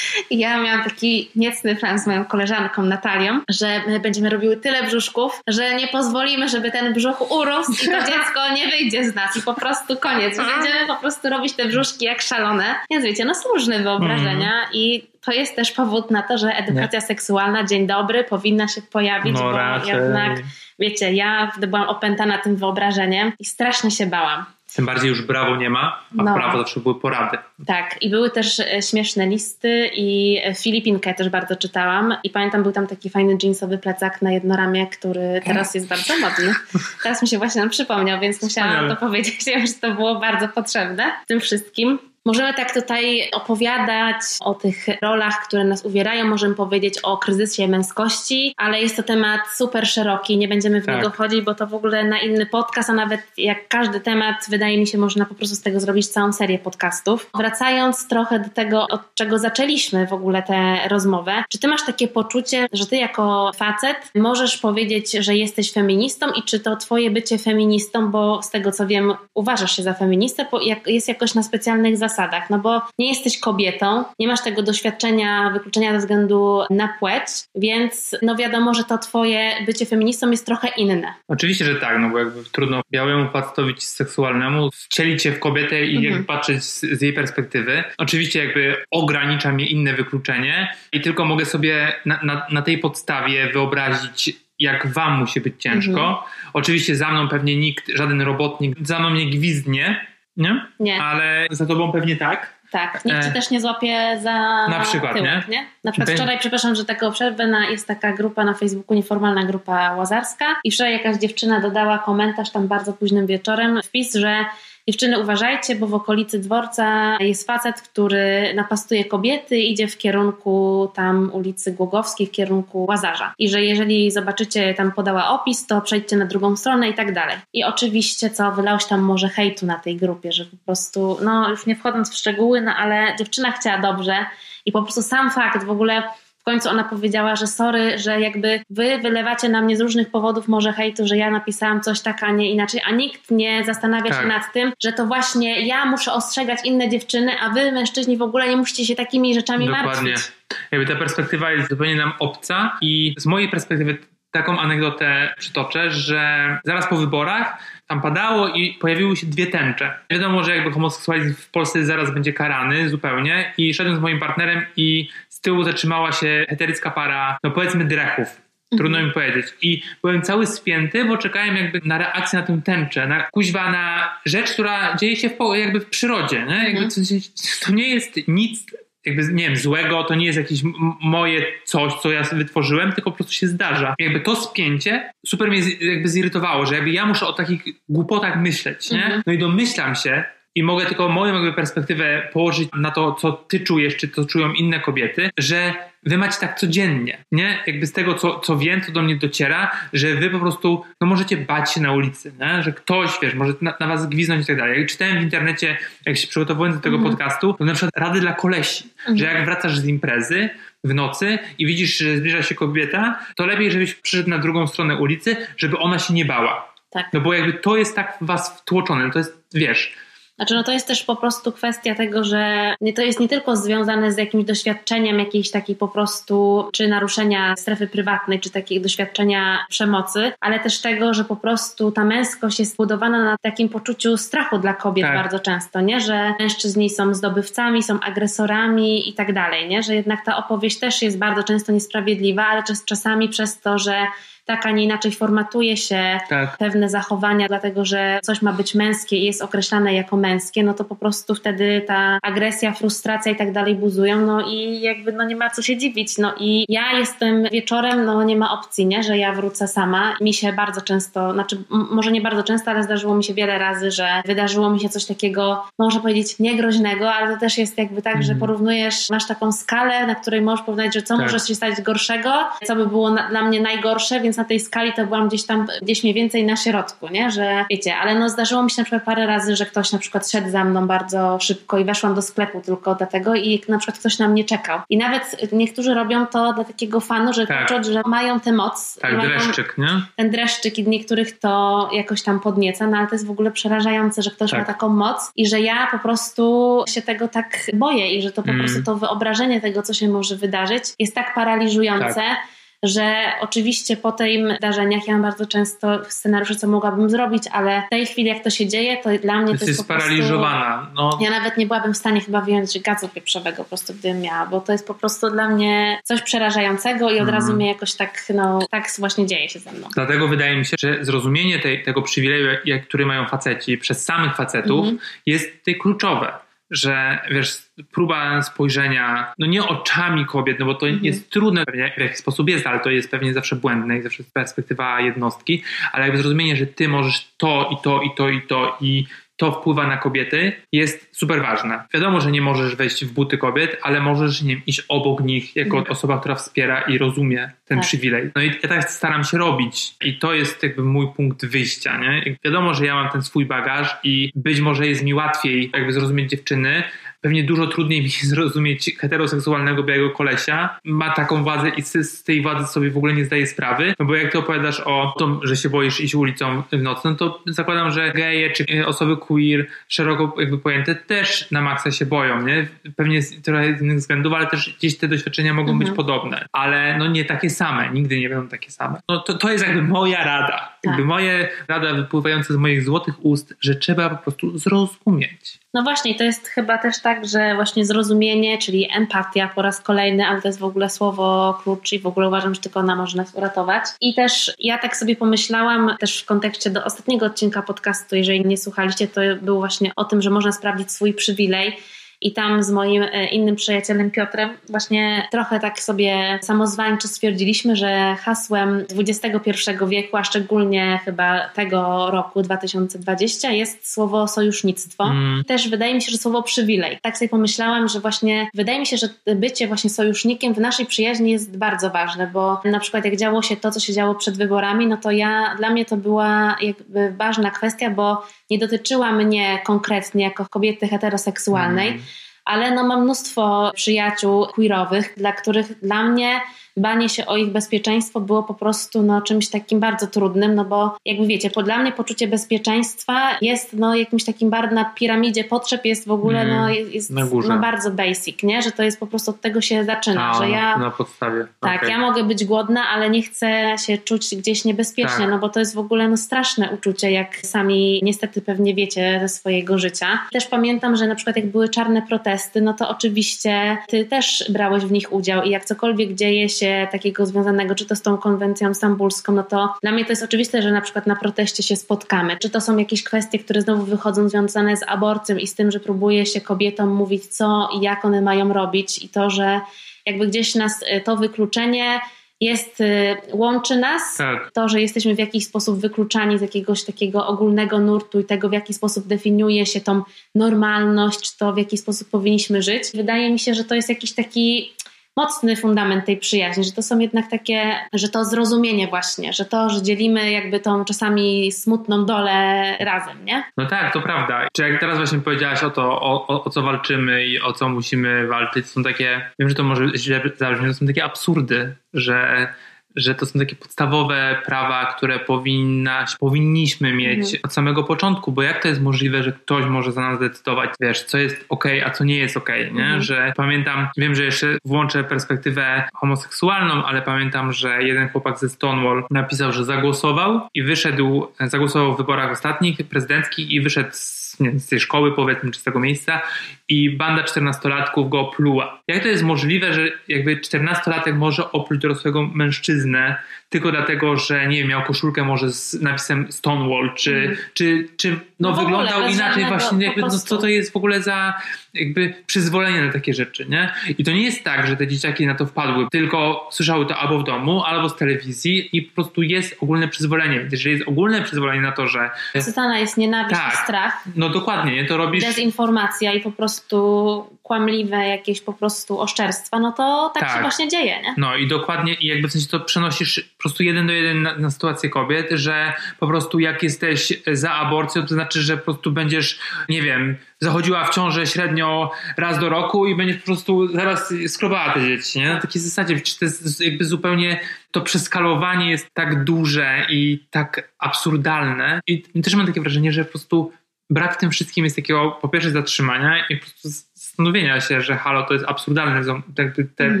I ja miałam taki niecny plan z moją koleżanką Natalią, że my będziemy robiły tyle brzuszków, że nie pozwolimy, żeby ten brzuch urósł i to dziecko nie wyjdzie z nas. I po prostu koniec. Będziemy po prostu robić te brzuszki jak szalone. Więc wiecie, no są różne wyobrażenia i to jest też powód na to, że edukacja seksualna, dzień dobry, powinna się pojawić, No bo raczej. jednak wiecie, ja byłam opętana tym wyobrażeniem i strasznie się bałam. Tym bardziej już brawo nie ma, a No. w prawo zawsze były porady. Tak, i były też e, śmieszne listy i e, Filipinkę też bardzo czytałam i pamiętam był tam taki fajny jeansowy plecak na jedno ramię, który teraz jest bardzo modny. Teraz mi się właśnie nam przypomniał, więc musiałam Wspaniale. to powiedzieć, że to było bardzo potrzebne tym wszystkim. Możemy tak tutaj opowiadać o tych rolach, które nas uwierają, możemy powiedzieć o kryzysie męskości, ale jest to temat super szeroki, nie będziemy w Tak. niego wchodzić, bo to w ogóle na inny podcast, a nawet jak każdy temat, wydaje mi się, można po prostu z tego zrobić całą serię podcastów. Wracając trochę do tego, od czego zaczęliśmy w ogóle tę rozmowę, czy ty masz takie poczucie, że ty jako facet możesz powiedzieć, że jesteś feministą i czy to twoje bycie feministą, bo z tego co wiem, uważasz się za feministę, jest jakoś na specjalnych zasadach, no bo nie jesteś kobietą, nie masz tego doświadczenia wykluczenia ze względu na płeć, więc no wiadomo, że to twoje bycie feministą jest trochę inne. Oczywiście, że tak, no bo jakby trudno białemu facetowi seksualnemu wcielić się w kobietę i Mhm. jakby patrzeć z, z jej perspektywy. Oczywiście jakby ogranicza mnie inne wykluczenie i tylko mogę sobie na, na, na tej podstawie wyobrazić jak wam musi być ciężko. Mhm. Oczywiście za mną pewnie nikt, żaden robotnik za mną nie gwizdnie, nie? Nie. Ale za tobą pewnie tak. Tak, nikt ci E, też nie złapie za na przykład, tyłek, nie? Na przykład wczoraj, przepraszam, że taką przerwę, na, jest taka grupa na Facebooku, nieformalna grupa łazarska i wczoraj jakaś dziewczyna dodała komentarz tam bardzo późnym wieczorem, wpis, że dziewczyny uważajcie, bo w okolicy dworca jest facet, który napastuje kobiety, idzie w kierunku tam ulicy Głogowskiej, w kierunku Łazarza i że jeżeli zobaczycie, tam podała opis, to przejdźcie na drugą stronę i tak dalej. I oczywiście co, wylałeś tam może hejtu na tej grupie, że po prostu, no już nie wchodząc w szczegóły, no ale dziewczyna chciała dobrze i po prostu sam fakt w ogóle w końcu ona powiedziała, że sorry, że jakby wy wylewacie na mnie z różnych powodów może hejtu, że ja napisałam coś tak, a nie inaczej, a nikt nie zastanawia się Tak. nad tym, że to właśnie ja muszę ostrzegać inne dziewczyny, a wy mężczyźni w ogóle nie musicie się takimi rzeczami Dokładnie. martwić. Jakby ta perspektywa jest zupełnie nam obca i z mojej perspektywy taką anegdotę przytoczę, że zaraz po wyborach tam padało i pojawiły się dwie tęcze. Wiadomo, że jakby homoseksualizm w Polsce zaraz będzie karany zupełnie i szedłem z moim partnerem i tyłu zatrzymała się heterycka para, no powiedzmy drechów. Trudno mi powiedzieć. I byłem cały spięty, bo czekałem jakby na reakcję na tę tęczę, na kuźwa, na rzecz, która dzieje się w, jakby w przyrodzie. Nie? Jakby Mhm. to, to nie jest nic jakby, nie wiem, złego, to nie jest jakieś moje coś, co ja wytworzyłem, tylko po prostu się zdarza. Jakby to spięcie super mnie jakby zirytowało, że jakby ja muszę o takich głupotach myśleć, nie? Mhm. No i domyślam się, i mogę tylko moją jakby perspektywę położyć na to, co ty czujesz, czy co czują inne kobiety, że wy macie tak codziennie, nie? Jakby z tego, co, co wiem, to do mnie dociera, że wy po prostu, no możecie bać się na ulicy, nie? Że ktoś, wiesz, może na, na was gwiznąć i tak dalej. Jak czytałem w internecie, jak się przygotowując do tego mm -hmm. podcastu, to na przykład rady dla kolesi, mm -hmm. że jak wracasz z imprezy, w nocy i widzisz, że zbliża się kobieta, to lepiej, żebyś przyszedł na drugą stronę ulicy, żeby ona się nie bała. Tak. No bo jakby to jest tak w was wtłoczone, to jest, wiesz, znaczy, no to jest też po prostu kwestia tego, że to jest nie tylko związane z jakimś doświadczeniem jakiejś takiej po prostu, czy naruszenia strefy prywatnej, czy takiego doświadczenia przemocy, ale też tego, że po prostu ta męskość jest budowana na takim poczuciu strachu dla kobiet tak. bardzo często, nie? Że mężczyźni są zdobywcami, są agresorami i tak dalej, nie? Że jednak ta opowieść też jest bardzo często niesprawiedliwa, ale czasami przez to, że tak, a nie inaczej formatuje się tak. pewne zachowania, dlatego że coś ma być męskie i jest określane jako męskie, no to po prostu wtedy ta agresja, frustracja i tak dalej buzują, no i jakby no nie ma co się dziwić. No i ja jestem wieczorem, no nie ma opcji, nie, że ja wrócę sama. Mi się bardzo często, znaczy może nie bardzo często, ale zdarzyło mi się wiele razy, że wydarzyło mi się coś takiego, można powiedzieć niegroźnego, ale to też jest jakby tak, że mhm. porównujesz, masz taką skalę, na której możesz porównać, że co tak. może się stać gorszego, co by było na, dla mnie najgorsze, więc więc na tej skali to byłam gdzieś tam, gdzieś mniej więcej na środku, nie? Że wiecie, ale no zdarzyło mi się na przykład parę razy, że ktoś na przykład szedł za mną bardzo szybko i weszłam do sklepu tylko dlatego i na przykład ktoś na mnie czekał. I nawet niektórzy robią to dla takiego fanu, że tak. poczuć, że mają tę moc. Tak, dreszczyk, nie? Ten dreszczyk i niektórych to jakoś tam podnieca, no ale to jest w ogóle przerażające, że ktoś tak. ma taką moc i że ja po prostu się tego tak boję i że to po mm. prostu to wyobrażenie tego, co się może wydarzyć jest tak paraliżujące, tak że oczywiście po tych wydarzeniach ja mam bardzo często scenariusze, co mogłabym zrobić, ale w tej chwili, jak to się dzieje, to dla mnie to jest sparaliżowana. No. Ja nawet nie byłabym w stanie chyba wyjąć gazu pieprzowego po prostu, gdybym miała, bo to jest po prostu dla mnie coś przerażającego i od razu mm. mnie jakoś tak, no, tak właśnie dzieje się ze mną. Dlatego wydaje mi się, że zrozumienie tej, tego przywileju, który mają faceci przez samych facetów mm. jest tutaj kluczowe że wiesz, próba spojrzenia, no nie oczami kobiet, no bo to mhm. jest trudne w jakiś sposób jest, ale to jest pewnie zawsze błędne i zawsze perspektywa jednostki, ale jakby zrozumienie, że ty możesz to i to i to i to i to wpływa na kobiety, jest super ważne. Wiadomo, że nie możesz wejść w buty kobiet, ale możesz nie iść obok nich jako mhm. osoba, która wspiera i rozumie ten tak. przywilej. No i ja tak staram się robić i to jest jakby mój punkt wyjścia, nie? Wiadomo, że ja mam ten swój bagaż i być może jest mi łatwiej jakby zrozumieć dziewczyny, pewnie dużo trudniej mi zrozumieć heteroseksualnego białego kolesia. Ma taką władzę i z, tej władzy sobie w ogóle nie zdaje sprawy, no bo jak ty opowiadasz o tym, że się boisz iść ulicą w nocy, no to zakładam, że geje czy osoby queer, szeroko jakby pojęte, też na maksa się boją, nie? Pewnie z trochę innych względów, ale też gdzieś te doświadczenia mogą mhm. być podobne. Ale no nie takie same, nigdy nie będą takie same. No to, to jest jakby moja rada. Jakby tak. moje rada wypływające z moich złotych ust, że trzeba po prostu zrozumieć. No właśnie, to jest chyba też tak, że właśnie zrozumienie, czyli empatia po raz kolejny, ale to jest w ogóle słowo klucz i w ogóle uważam, że tylko ona może nas uratować. I też ja tak sobie pomyślałam, też w kontekście do ostatniego odcinka podcastu, jeżeli nie słuchaliście, to był właśnie o tym, że można sprawdzić swój przywilej i tam z moim e, innym przyjacielem Piotrem właśnie trochę tak sobie samozwańczo stwierdziliśmy, że hasłem XXI wieku, a szczególnie chyba tego roku 2020 jest słowo sojusznictwo. Mm. Też wydaje mi się, że słowo przywilej. Tak sobie pomyślałam, że właśnie wydaje mi się, że bycie właśnie sojusznikiem w naszej przyjaźni jest bardzo ważne, bo na przykład jak działo się to, co się działo przed wyborami, no to ja, dla mnie to była jakby ważna kwestia, bo nie dotyczyła mnie konkretnie jako kobiety heteroseksualnej, mm. Ale no mam mnóstwo przyjaciół queerowych, dla których dla mnie dbanie się o ich bezpieczeństwo było po prostu no, czymś takim bardzo trudnym, no bo jakby wiecie, po, dla mnie poczucie bezpieczeństwa jest no, jakimś takim bardzo na piramidzie potrzeb jest w ogóle no, jest no, bardzo basic, nie? że to jest po prostu od tego się zaczyna, A, że ja na podstawie. Tak, okay. ja mogę być głodna, ale nie chcę się czuć gdzieś niebezpiecznie, tak. no bo to jest w ogóle no, straszne uczucie, jak sami niestety pewnie wiecie ze swojego życia. Też pamiętam, że na przykład jak były czarne protesty, no to oczywiście ty też brałeś w nich udział i jak cokolwiek dzieje się takiego związanego, czy to z tą konwencją stambulską, no to dla mnie to jest oczywiste, że na przykład na proteście się spotkamy. Czy to są jakieś kwestie, które znowu wychodzą związane z aborcją i z tym, że próbuje się kobietom mówić, co i jak one mają robić, i to, że jakby gdzieś nas y, to wykluczenie jest, y, łączy nas, Tak. to, że jesteśmy w jakiś sposób wykluczani z jakiegoś takiego ogólnego nurtu i tego, w jaki sposób definiuje się tą normalność, czy to w jaki sposób powinniśmy żyć. Wydaje mi się, że to jest jakiś taki mocny fundament tej przyjaźni, że to są jednak takie, że to zrozumienie właśnie, że to, że dzielimy jakby tą czasami smutną dolę razem, nie? No tak, to prawda. Czy jak teraz właśnie powiedziałaś o to, o, o, o co walczymy i o co musimy walczyć, są takie, wiem, że to może źle zabrzmi, to są takie absurdy, że że to są takie podstawowe prawa, które powinna, powinniśmy mieć Mhm. od samego początku, bo jak to jest możliwe, że ktoś może za nas decydować, wiesz, co jest ok, a co nie jest ok, nie? Mhm. Że pamiętam, wiem, że jeszcze włączę perspektywę homoseksualną, ale pamiętam, że jeden chłopak ze Stonewall napisał, że zagłosował i wyszedł, zagłosował w wyborach ostatnich, prezydenckich i wyszedł z, nie, wiem, z tej szkoły, powiedzmy, czy z tego miejsca i banda 14-latków go opluła. Jak to jest możliwe, że jakby 14-latek może opluć dorosłego mężczyznę tylko dlatego, że nie wiem, miał koszulkę może z napisem Stonewall, czy, Mhm. czy, czy no, No ogóle, wyglądał bez inaczej właśnie, jakby, no, co to jest w ogóle za jakby przyzwolenie na takie rzeczy, nie? I to nie jest tak, że te dzieciaki na to wpadły, tylko słyszały to albo w domu, albo z telewizji i po prostu jest ogólne przyzwolenie. Więc jeżeli jest ogólne przyzwolenie na to, że Cytana jest nienawiść Tak. i strach, no dokładnie, nie, to robisz dezinformacja i po prostu kłamliwe jakieś po prostu oszczerstwa, no to tak, Tak. się właśnie dzieje, nie? No i dokładnie, i jakby w sensie to przenosisz po prostu jeden do jeden na, na sytuację kobiet, że po prostu jak jesteś za aborcją, to znaczy, że po prostu będziesz, nie wiem, zachodziła w ciążę średnio raz do roku i będziesz po prostu zaraz skrobała te dzieci, nie? Na takiej zasadzie, to jest jakby zupełnie, to przeskalowanie jest tak duże i tak absurdalne i też mam takie wrażenie, że po prostu brak w tym wszystkim jest takiego po pierwsze zatrzymania i po prostu zastanowienia się, że halo, to jest absurdalne, jakby te Mhm.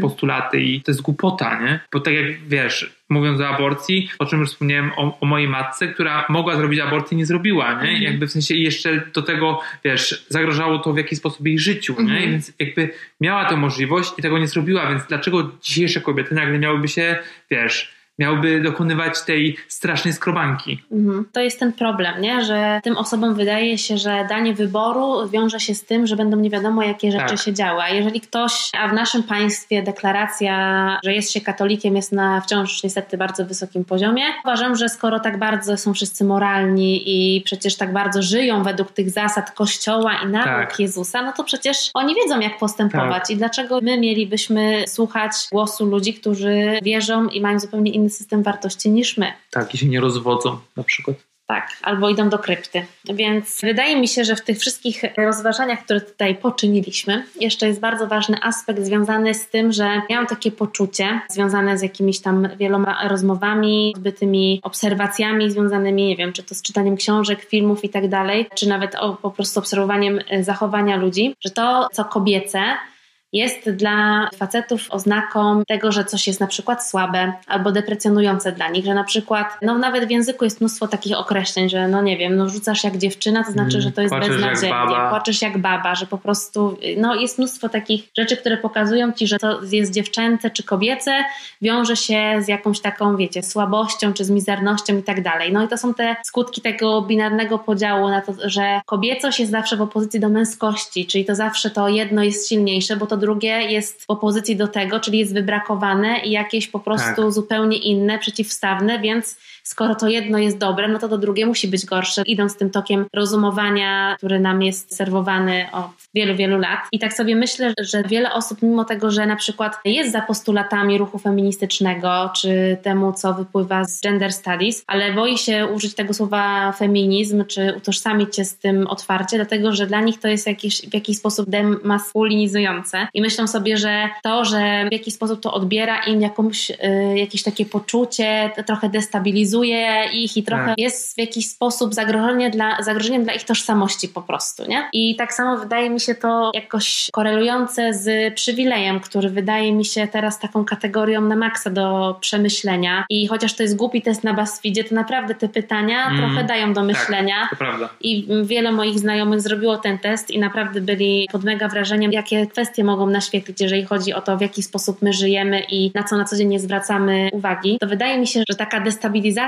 postulaty i to jest głupota, nie? Bo tak jak wiesz, mówiąc o aborcji, o czym już wspomniałem o, o mojej matce, która mogła zrobić aborcję, nie zrobiła, nie? Mhm. I jakby w sensie i jeszcze do tego, wiesz, zagrożało to w jakiś sposób jej życiu, nie? Mhm. I więc jakby miała tę możliwość i tego nie zrobiła, więc dlaczego dzisiejsze kobiety nagle miałyby się, wiesz, miałyby dokonywać tej strasznej skrobanki? Mhm. To jest ten problem, nie? że tym osobom wydaje się, że danie wyboru wiąże się z tym, że będą nie wiadomo jakie rzeczy Tak. się działy. A jeżeli ktoś, a w naszym państwie deklaracja, że jest się katolikiem jest na wciąż niestety bardzo wysokim poziomie, uważam, że skoro tak bardzo są wszyscy moralni i przecież tak bardzo żyją według tych zasad Kościoła i nauk Tak. Jezusa, no to przecież oni wiedzą jak postępować i dlaczego my mielibyśmy słuchać głosu ludzi, którzy wierzą i mają zupełnie inny system wartości niż my. Tak, i się nie rozwodzą na przykład. Tak, albo idą do krypty. Więc wydaje mi się, że w tych wszystkich rozważaniach, które tutaj poczyniliśmy, jeszcze jest bardzo ważny aspekt związany z tym, że miałam takie poczucie związane z jakimiś tam wieloma rozmowami, zbytymi obserwacjami związanymi, nie wiem, czy to z czytaniem książek, filmów i tak dalej, czy nawet o, po prostu obserwowaniem zachowania ludzi, że to, co kobiece, jest dla facetów oznaką tego, że coś jest na przykład słabe albo deprecjonujące dla nich, że na przykład, no nawet w języku jest mnóstwo takich określeń, że no nie wiem, no rzucasz jak dziewczyna, to znaczy, że to jest płaczesz jak beznadziejnie, baba. płaczesz jak baba, że po prostu, no jest mnóstwo takich rzeczy, które pokazują ci, że to jest dziewczęce czy kobiece, wiąże się z jakąś taką, wiecie, słabością czy z mizernością i tak dalej. No i to są te skutki tego binarnego podziału na to, że kobiecość jest zawsze w opozycji do męskości, czyli to zawsze to jedno jest silniejsze, bo to drugie jest w opozycji do tego, czyli jest wybrakowane i jakieś po prostu Tak. zupełnie inne, przeciwstawne, więc skoro to jedno jest dobre, no to to drugie musi być gorsze, idąc tym tokiem rozumowania, który nam jest serwowany od wielu, wielu lat. I tak sobie myślę, że wiele osób, mimo tego, że na przykład jest za postulatami ruchu feministycznego, czy temu, co wypływa z gender studies, ale boi się użyć tego słowa feminizm, czy utożsamić się z tym otwarcie, dlatego, że dla nich to jest jakiś, w jakiś sposób demaskulinizujące. I myślą sobie, że to, że w jakiś sposób to odbiera im jakąś, y, jakieś takie poczucie, trochę ich i trochę Tak. jest w jakiś sposób zagrożenie dla, zagrożeniem dla ich tożsamości po prostu, nie? I tak samo wydaje mi się to jakoś korelujące z przywilejem, który wydaje mi się teraz taką kategorią na maksa do przemyślenia. I chociaż to jest głupi test na BuzzFeedzie, to naprawdę te pytania Mm, trochę dają do myślenia. To prawda. I wiele moich znajomych zrobiło ten test i naprawdę byli pod mega wrażeniem, jakie kwestie mogą naświetlić, jeżeli chodzi o to, w jaki sposób my żyjemy i na co na co dzień nie zwracamy uwagi. To wydaje mi się, że taka destabilizacja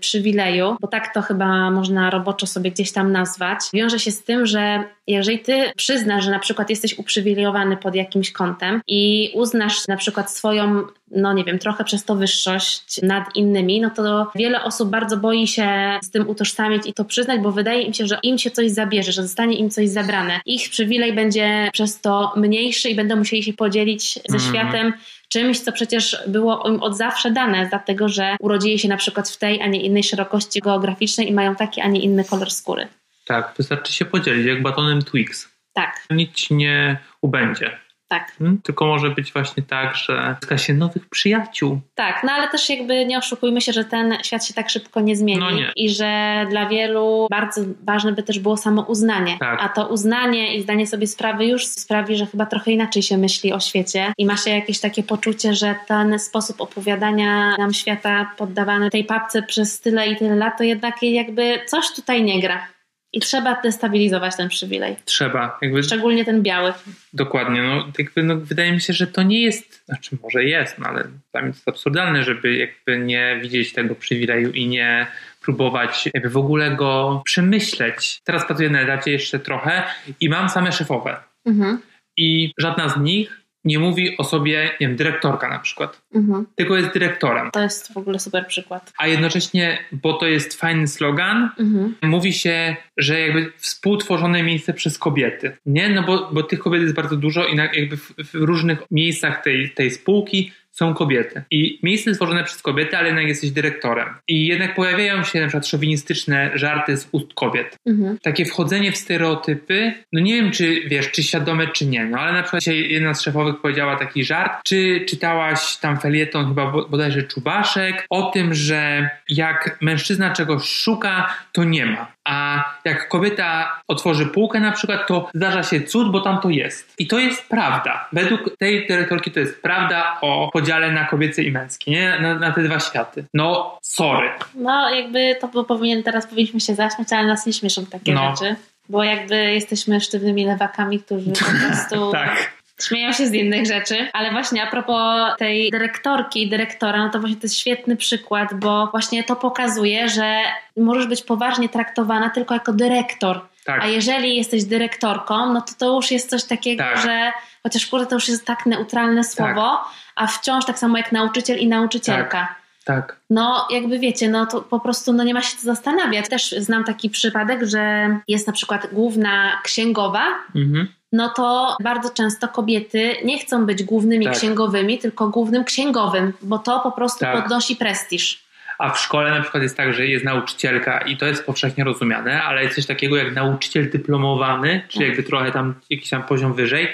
przywileju, bo tak to chyba można roboczo sobie gdzieś tam nazwać, wiąże się z tym, że jeżeli ty przyznasz, że na przykład jesteś uprzywilejowany pod jakimś kątem i uznasz na przykład swoją no nie wiem, trochę przez to wyższość nad innymi, no to wiele osób bardzo boi się z tym utożsamić i to przyznać, bo wydaje im się, że im się coś zabierze, że zostanie im coś zabrane. Ich przywilej będzie przez to mniejszy i będą musieli się podzielić ze mm. światem czymś, co przecież było im od zawsze dane, dlatego że urodzili się na przykład w tej, a nie innej szerokości geograficznej i mają taki, a nie inny kolor skóry. Tak, wystarczy się podzielić, jak batonem Twix. Tak. Nic nie ubędzie. Tak. Hmm? Tylko może być właśnie tak, że zyska się nowych przyjaciół. Tak, no ale też jakby nie oszukujmy się, że ten świat się tak szybko nie zmieni no nie. i że dla wielu bardzo ważne by też było samo uznanie. Tak. A to uznanie i zdanie sobie sprawy już sprawi, że chyba trochę inaczej się myśli o świecie i ma się jakieś takie poczucie, że ten sposób opowiadania nam świata poddawany tej papce przez tyle i tyle lat, to jednak jakby coś tutaj nie gra. I trzeba destabilizować ten przywilej. Trzeba. Jakby... Szczególnie ten biały. Dokładnie. No, jakby, no, wydaje mi się, że to nie jest, znaczy może jest, no, ale dla mnie to jest absurdalne, żeby jakby nie widzieć tego przywileju i nie próbować jakby w ogóle go przemyśleć. Teraz pracuję na etacie jeszcze trochę i mam same szefowe. Mhm. I żadna z nich nie mówi o sobie, nie wiem, dyrektorka na przykład, mhm. tylko jest dyrektorem. To jest w ogóle super przykład. A jednocześnie, bo to jest fajny slogan, mhm. mówi się, że jakby współtworzone miejsce przez kobiety. Nie? No bo, bo tych kobiet jest bardzo dużo i na, jakby w, w różnych miejscach tej, tej spółki są kobiety. I miejsce stworzone przez kobiety, ale jednak jesteś dyrektorem. I jednak pojawiają się na przykład szowinistyczne żarty z ust kobiet. Mhm. Takie wchodzenie w stereotypy, no nie wiem, czy wiesz, czy świadome, czy nie, no ale na przykład jedna z szefowych powiedziała taki żart, czy czytałaś tam felieton chyba bodajże Czubaszek o tym, że jak mężczyzna czegoś szuka, to nie ma. A jak kobieta otworzy półkę na przykład, to zdarza się cud, bo tam to jest. I to jest prawda. Według tej dyrektorki to jest prawda o podziale na kobiece i męskie, nie? Na, na te dwa światy. No, sorry. No, jakby to powinien, teraz powinniśmy się zaśmiać, ale nas nie śmieszą takie no. rzeczy. Bo jakby jesteśmy sztywnymi lewakami, którzy po prostu tak śmieją się z innych rzeczy, ale właśnie a propos tej dyrektorki i dyrektora, no to właśnie to jest świetny przykład, bo właśnie to pokazuje, że możesz być poważnie traktowana tylko jako dyrektor. Tak. A jeżeli jesteś dyrektorką, no to to już jest coś takiego, tak. że chociaż kurde to już jest tak neutralne słowo, tak. a wciąż tak samo jak nauczyciel i nauczycielka. Tak. Tak. No, jakby wiecie, no to po prostu no nie ma się co zastanawiać. Też znam taki przypadek, że jest na przykład główna księgowa, mhm no to bardzo często kobiety nie chcą być głównymi tak. księgowymi, tylko głównym księgowym, bo to po prostu tak. podnosi prestiż. A w szkole na przykład jest tak, że jest nauczycielka i to jest powszechnie rozumiane, ale jest coś takiego jak nauczyciel dyplomowany, czyli tak. jakby trochę tam jakiś tam poziom wyżej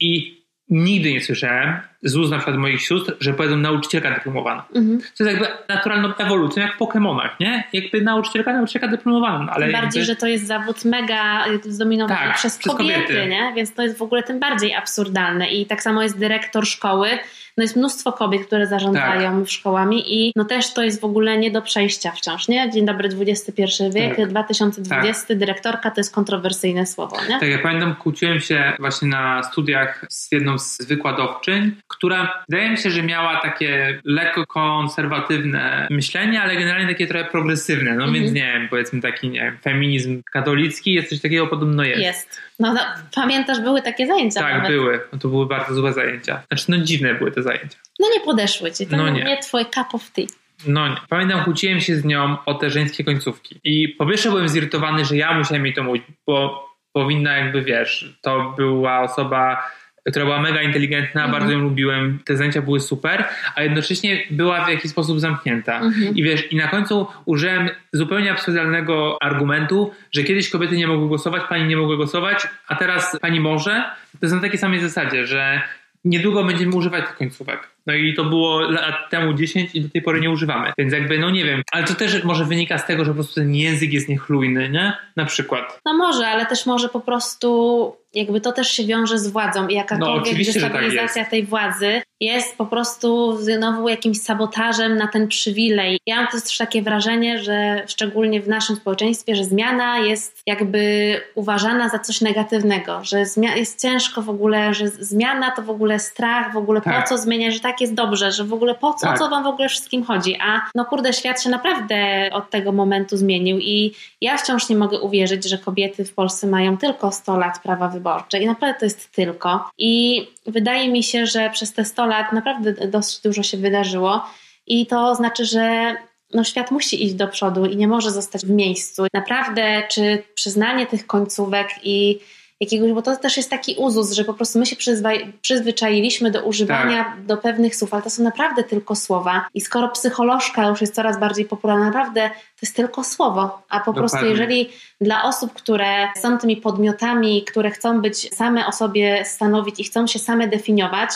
i nigdy nie słyszałem z ust na przykład moich sióstr, że powiedzą nauczycielka dyplomowana. Mhm. To jest jakby naturalną ewolucją, jak w Pokémonach, nie? Jakby nauczycielka, nauczycielka dyplomowana. Ale tym bardziej, jakby... że to jest zawód mega zdominowany tak, przez, przez kobiety, kobiety, nie? Więc to jest w ogóle tym bardziej absurdalne. I tak samo jest dyrektor szkoły, no jest mnóstwo kobiet, które zarządzają tak. szkołami i no też to jest w ogóle nie do przejścia wciąż, nie? Dzień dobry XXI wiek, tak. 2020, tak. dyrektorka to jest kontrowersyjne słowo, nie? Tak, ja pamiętam, kłóciłem się właśnie na studiach z jedną z wykładowczyń, która wydaje mi się, że miała takie lekko konserwatywne myślenie, ale generalnie takie trochę progresywne, no mhm. więc nie wiem, powiedzmy taki, nie wiem, feminizm katolicki, jest coś takiego podobno jest. Jest. No, no pamiętasz, były takie zajęcia Tak, nawet. były. No, to były bardzo złe zajęcia. Znaczy, no dziwne były te zajęcia. No nie podeszły ci, to no nie. nie twój cup of tea. No nie. Pamiętam, kłóciłem się z nią o te żeńskie końcówki. I po pierwsze byłem zirytowany, że ja musiałem jej to mówić, bo powinna jakby, wiesz, to była osoba która była mega inteligentna, mhm. bardzo ją lubiłem, te zajęcia były super, a jednocześnie była w jakiś sposób zamknięta. Mhm. I wiesz, i na końcu użyłem zupełnie absurdalnego argumentu, że kiedyś kobiety nie mogły głosować, pani nie mogła głosować, a teraz pani może. To jest na takiej samej zasadzie, że niedługo będziemy używać tych końcówek. No i to było lat temu 10 i do tej pory nie używamy. Więc jakby, no nie wiem. Ale to też może wynika z tego, że po prostu ten język jest niechlujny, nie? Na przykład. No może, ale też może po prostu jakby to też się wiąże z władzą i jakakolwiek no, tak destabilizacja tak tej władzy jest po prostu znowu jakimś sabotażem na ten przywilej. Ja mam też takie wrażenie, że szczególnie w naszym społeczeństwie, że zmiana jest jakby uważana za coś negatywnego, że jest ciężko w ogóle, że zmiana to w ogóle strach, w ogóle tak. po co zmieniać, że tak jest dobrze, że w ogóle po co, tak. o co wam w ogóle wszystkim chodzi. A no kurde, świat się naprawdę od tego momentu zmienił i ja wciąż nie mogę uwierzyć, że kobiety w Polsce mają tylko 100 lat prawa wyborcze i naprawdę to jest tylko. I wydaje mi się, że przez te 100 100 lat naprawdę dosyć dużo się wydarzyło i to znaczy, że no, świat musi iść do przodu i nie może zostać w miejscu. Naprawdę, czy przyznanie tych końcówek i jakiegoś, bo to też jest taki uzus, że po prostu my się przyzwyczailiśmy do używania tak. do pewnych słów, ale to są naprawdę tylko słowa. I skoro psycholożka już jest coraz bardziej popularna, naprawdę to jest tylko słowo. A po Dokładnie. prostu jeżeli dla osób, które są tymi podmiotami, które chcą być same o sobie stanowić i chcą się same definiować,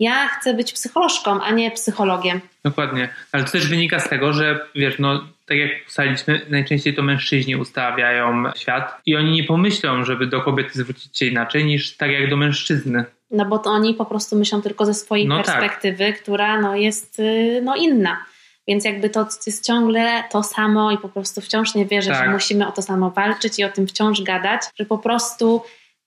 ja chcę być psycholożką, a nie psychologiem. Dokładnie. Ale to też wynika z tego, że wiesz, no tak jak ustaliliśmy, najczęściej to mężczyźni ustawiają świat i oni nie pomyślą, żeby do kobiety zwrócić się inaczej niż tak jak do mężczyzny. No bo to oni po prostu myślą tylko ze swojej no tak. perspektywy, tak. która no jest y, no inna. Więc jakby to jest ciągle to samo i po prostu wciąż nie wierzę, tak. że musimy o to samo walczyć i o tym wciąż gadać, że po prostu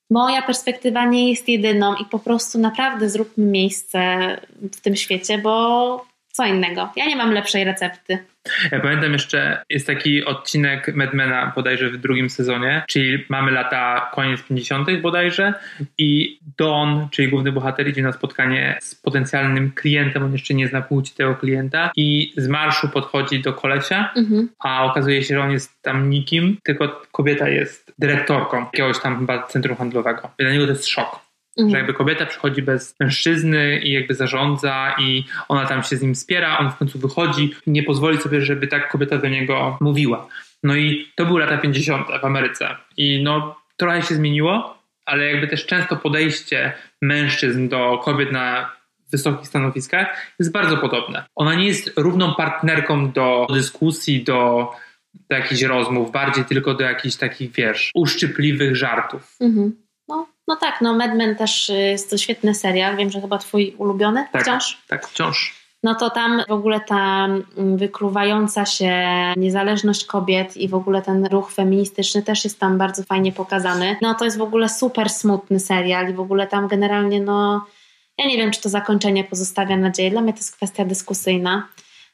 moja perspektywa nie jest jedyną i po prostu naprawdę zróbmy miejsce w tym świecie, bo co innego. Ja nie mam lepszej recepty. Ja pamiętam jeszcze, jest taki odcinek Madmana bodajże w drugim sezonie, czyli mamy lata koniec 50. bodajże i Don, czyli główny bohater idzie na spotkanie z potencjalnym klientem, on jeszcze nie zna płci tego klienta i z marszu podchodzi do kolesia, mhm. a okazuje się, że on jest tam nikim, tylko kobieta jest dyrektorką jakiegoś tam chyba centrum handlowego. Dla niego to jest szok. Mhm. Że jakby kobieta przychodzi bez mężczyzny i jakby zarządza i ona tam się z nim wspiera, on w końcu wychodzi i nie pozwoli sobie, żeby tak kobieta do niego mówiła. No i to były lata 50. w Ameryce. I no trochę się zmieniło, ale jakby też często podejście mężczyzn do kobiet na wysokich stanowiskach jest bardzo podobne. Ona nie jest równą partnerką do dyskusji, do, do jakichś rozmów, bardziej tylko do jakichś takich, wiesz, uszczypliwych żartów. Mhm. No tak, no Mad Men też y, jest to świetny serial. Wiem, że chyba twój ulubiony tak, wciąż. Tak, wciąż. No to tam w ogóle ta mm, wykluwająca się niezależność kobiet i w ogóle ten ruch feministyczny też jest tam bardzo fajnie pokazany. No to jest w ogóle super smutny serial i w ogóle tam generalnie no ja nie wiem, czy to zakończenie pozostawia nadzieję. Dla mnie to jest kwestia dyskusyjna.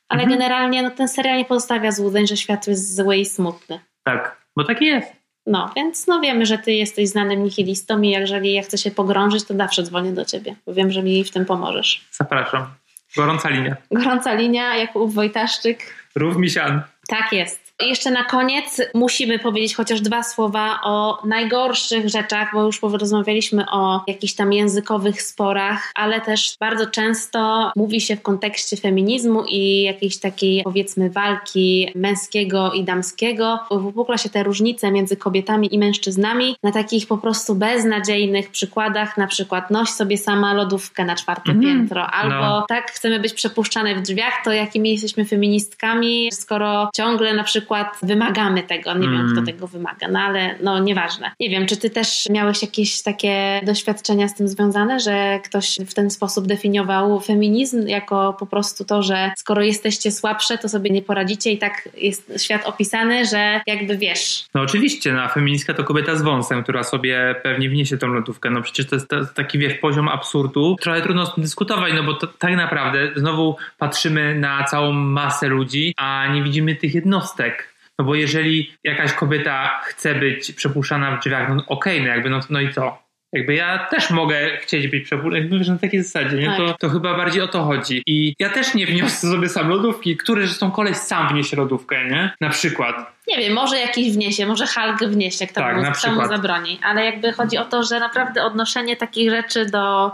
Ale mhm. generalnie no, ten serial nie pozostawia złudzeń, że świat jest zły i smutny. Tak, bo taki jest. No, więc no wiemy, że ty jesteś znanym nihilistą i jeżeli ja chcę się pogrążyć, to zawsze dzwonię do ciebie, bo wiem, że mi w tym pomożesz. Zapraszam. Gorąca linia. Gorąca linia, jak u Wojtaszczyk. Rów Misian. Tak jest. Jeszcze na koniec musimy powiedzieć chociaż dwa słowa o najgorszych rzeczach, bo już porozmawialiśmy o jakichś tam językowych sporach, ale też bardzo często mówi się w kontekście feminizmu i jakiejś takiej powiedzmy walki męskiego i damskiego. Wypukla się te różnice między kobietami i mężczyznami na takich po prostu beznadziejnych przykładach, na przykład noś sobie sama lodówkę na czwarte mm, piętro, albo no. tak chcemy być przepuszczane w drzwiach, to jakimi jesteśmy feministkami, skoro ciągle na przykład przykład wymagamy tego, nie mm. wiem kto mm. tego wymaga, no ale no nieważne. Nie wiem, czy ty też miałeś jakieś takie doświadczenia z tym związane, że ktoś w ten sposób definiował feminizm jako po prostu to, że skoro jesteście słabsze, to sobie nie poradzicie i tak jest świat opisany, że jakby wiesz. No oczywiście, no, a feministka to kobieta z wąsem, która sobie pewnie wniesie tą lodówkę. No przecież to jest, to jest taki wiesz, poziom absurdu. Trochę trudno z tym dyskutować, no bo to, tak naprawdę znowu patrzymy na całą masę ludzi, a nie widzimy tych jednostek. No bo jeżeli jakaś kobieta chce być przepuszczana w drzwiach, no okej, okay, no jakby, no, no i co? Jakby ja też mogę chcieć być przepuszczany, jakby wiesz, na takiej zasadzie, nie? Tak. To, to chyba bardziej o to chodzi. I ja też nie wniosę sobie sam lodówki, który zresztą koleś sam wniesie lodówkę, nie? Na przykład. Nie wiem, może jakiś wniesie, może Hulk wniesie, kto tak, mu, mu zabroni. Ale jakby chodzi o to, że naprawdę odnoszenie takich rzeczy do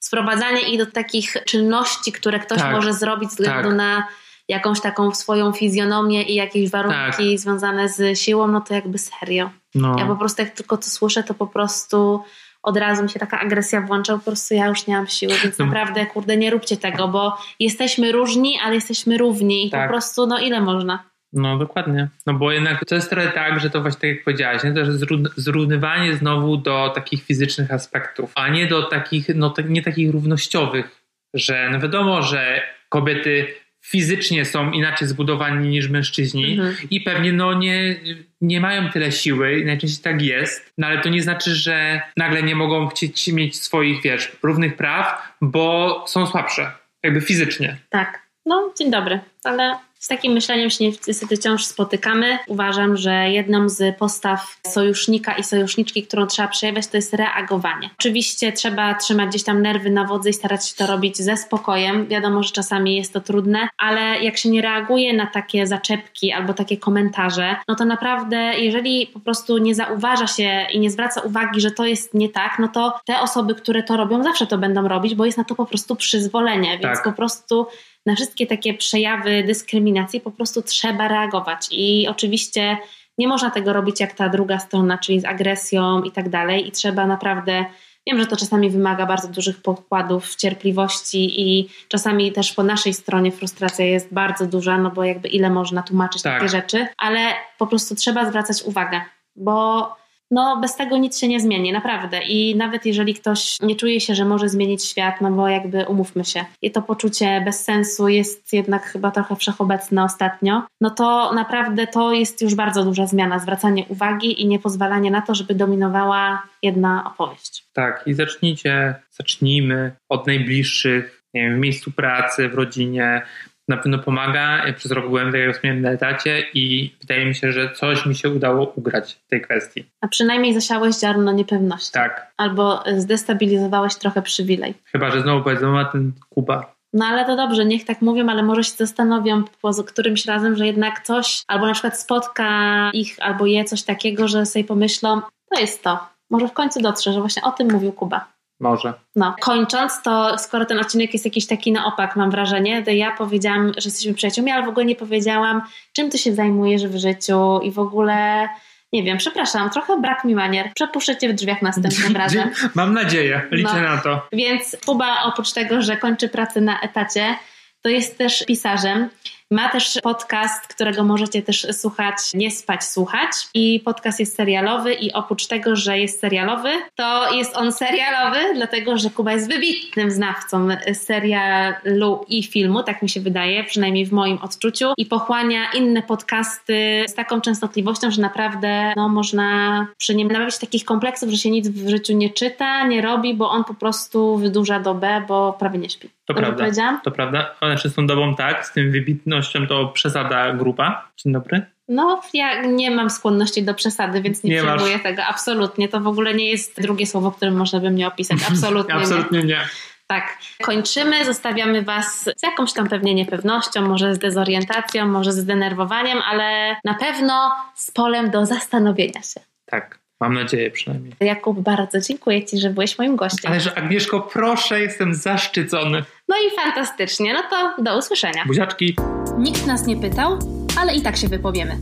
sprowadzania ich do takich czynności, które ktoś tak, może zrobić ze względu tak. na jakąś taką swoją fizjonomię i jakieś warunki tak. związane z siłą, no to jakby serio. No. Ja po prostu jak tylko to słyszę, to po prostu od razu mi się taka agresja włącza, po prostu ja już nie mam siły, więc no. naprawdę, kurde, nie róbcie tego, bo jesteśmy różni, ale jesteśmy równi i tak. po prostu, no ile można. No dokładnie. No bo jednak to jest trochę tak, że to właśnie tak jak powiedziałaś, nie? to jest zrównywanie znowu do takich fizycznych aspektów, a nie do takich, no nie takich równościowych, że no wiadomo, że kobiety fizycznie są inaczej zbudowani niż mężczyźni mhm. i pewnie no nie, nie mają tyle siły i najczęściej tak jest, no ale to nie znaczy, że nagle nie mogą chcieć mieć swoich, wiesz, równych praw, bo są słabsze, jakby fizycznie. Tak. No, dzień dobry, ale Z takim myśleniem się niestety wciąż spotykamy. Uważam, że jedną z postaw sojusznika i sojuszniczki, którą trzeba przejawiać, to jest reagowanie. Oczywiście trzeba trzymać gdzieś tam nerwy na wodzy i starać się to robić ze spokojem. Wiadomo, że czasami jest to trudne, ale jak się nie reaguje na takie zaczepki albo takie komentarze, no to naprawdę, jeżeli po prostu nie zauważa się i nie zwraca uwagi, że to jest nie tak, no to te osoby, które to robią, zawsze to będą robić, bo jest na to po prostu przyzwolenie, więc Tak. po prostu na wszystkie takie przejawy dyskryminacji po prostu trzeba reagować. I oczywiście nie można tego robić jak ta druga strona, czyli z agresją i tak dalej. I trzeba naprawdę. Wiem, że to czasami wymaga bardzo dużych pokładów cierpliwości i czasami też po naszej stronie frustracja jest bardzo duża, no bo jakby ile można tłumaczyć Tak. takie rzeczy, ale po prostu trzeba zwracać uwagę, bo no bez tego nic się nie zmieni, naprawdę. I nawet jeżeli ktoś nie czuje się, że może zmienić świat, no bo jakby umówmy się, i to poczucie bez sensu jest jednak chyba trochę wszechobecne ostatnio, no to naprawdę to jest już bardzo duża zmiana, zwracanie uwagi i nie pozwalanie na to, żeby dominowała jedna opowieść. Tak, i zacznijcie, zacznijmy od najbliższych, nie wiem, w miejscu pracy, w rodzinie. Na pewno pomaga. Ja przez rok byłem, tak jak wspomniałem, na etacie i wydaje mi się, że coś mi się udało ugrać w tej kwestii. A przynajmniej zasiałeś ziarno niepewności. Tak, Albo zdestabilizowałeś trochę przywilej. chyba, że znowu powiedzą, a ten Kuba. No ale to dobrze, niech tak mówią, ale może się zastanowią po którymś razem, że jednak coś, albo na przykład spotka ich albo je coś takiego, że sobie pomyślą, to jest to. Może w końcu dotrze, że właśnie o tym mówił Kuba. Może. No, kończąc, to skoro ten odcinek jest jakiś taki na opak, mam wrażenie, to ja powiedziałam, że jesteśmy przyjaciółmi, ale w ogóle nie powiedziałam, czym ty się zajmujesz w życiu i w ogóle, nie wiem, przepraszam, trochę brak mi manier. Przepuszczę cię w drzwiach następnym razem. Mam nadzieję, liczę No. na to. Więc Kuba oprócz tego, że kończy pracę na etacie, to jest też pisarzem. Ma też podcast, którego możecie też słuchać, nie spać, słuchać. I podcast jest serialowy i oprócz tego, że jest serialowy, to jest on serialowy, dlatego że Kuba jest wybitnym znawcą serialu i filmu, tak mi się wydaje, przynajmniej w moim odczuciu. I pochłania inne podcasty z taką częstotliwością, że naprawdę no, można przy nim nabawić takich kompleksów, że się nic w życiu nie czyta, nie robi, bo on po prostu wydłuża dobę, bo prawie nie śpi. To prawda. To prawda. Znaczy z tą dobą tak, z tym wybitnością to przesada grupa. Dzień dobry. No, ja nie mam skłonności do przesady, więc nie, Nie masz. przyjmuję tego. Absolutnie. To w ogóle nie jest drugie słowo, którym można by mnie opisać. Absolutnie, nie. Absolutnie nie. Tak. Kończymy, zostawiamy Was z jakąś tam pewnie niepewnością, może z dezorientacją, może z zdenerwowaniem, ale na pewno z polem do zastanowienia się. Tak, mam nadzieję przynajmniej. Jakub, bardzo dziękuję Ci, że byłeś moim gościem. Ale że Agnieszko, proszę, jestem zaszczycony. No i fantastycznie. No to do usłyszenia. Buziaczki. Nikt nas nie pytał, ale i tak się wypowiemy.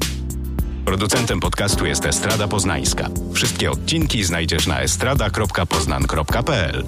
Producentem podcastu jest Estrada Poznańska. Wszystkie odcinki znajdziesz na estrada.poznan.pl.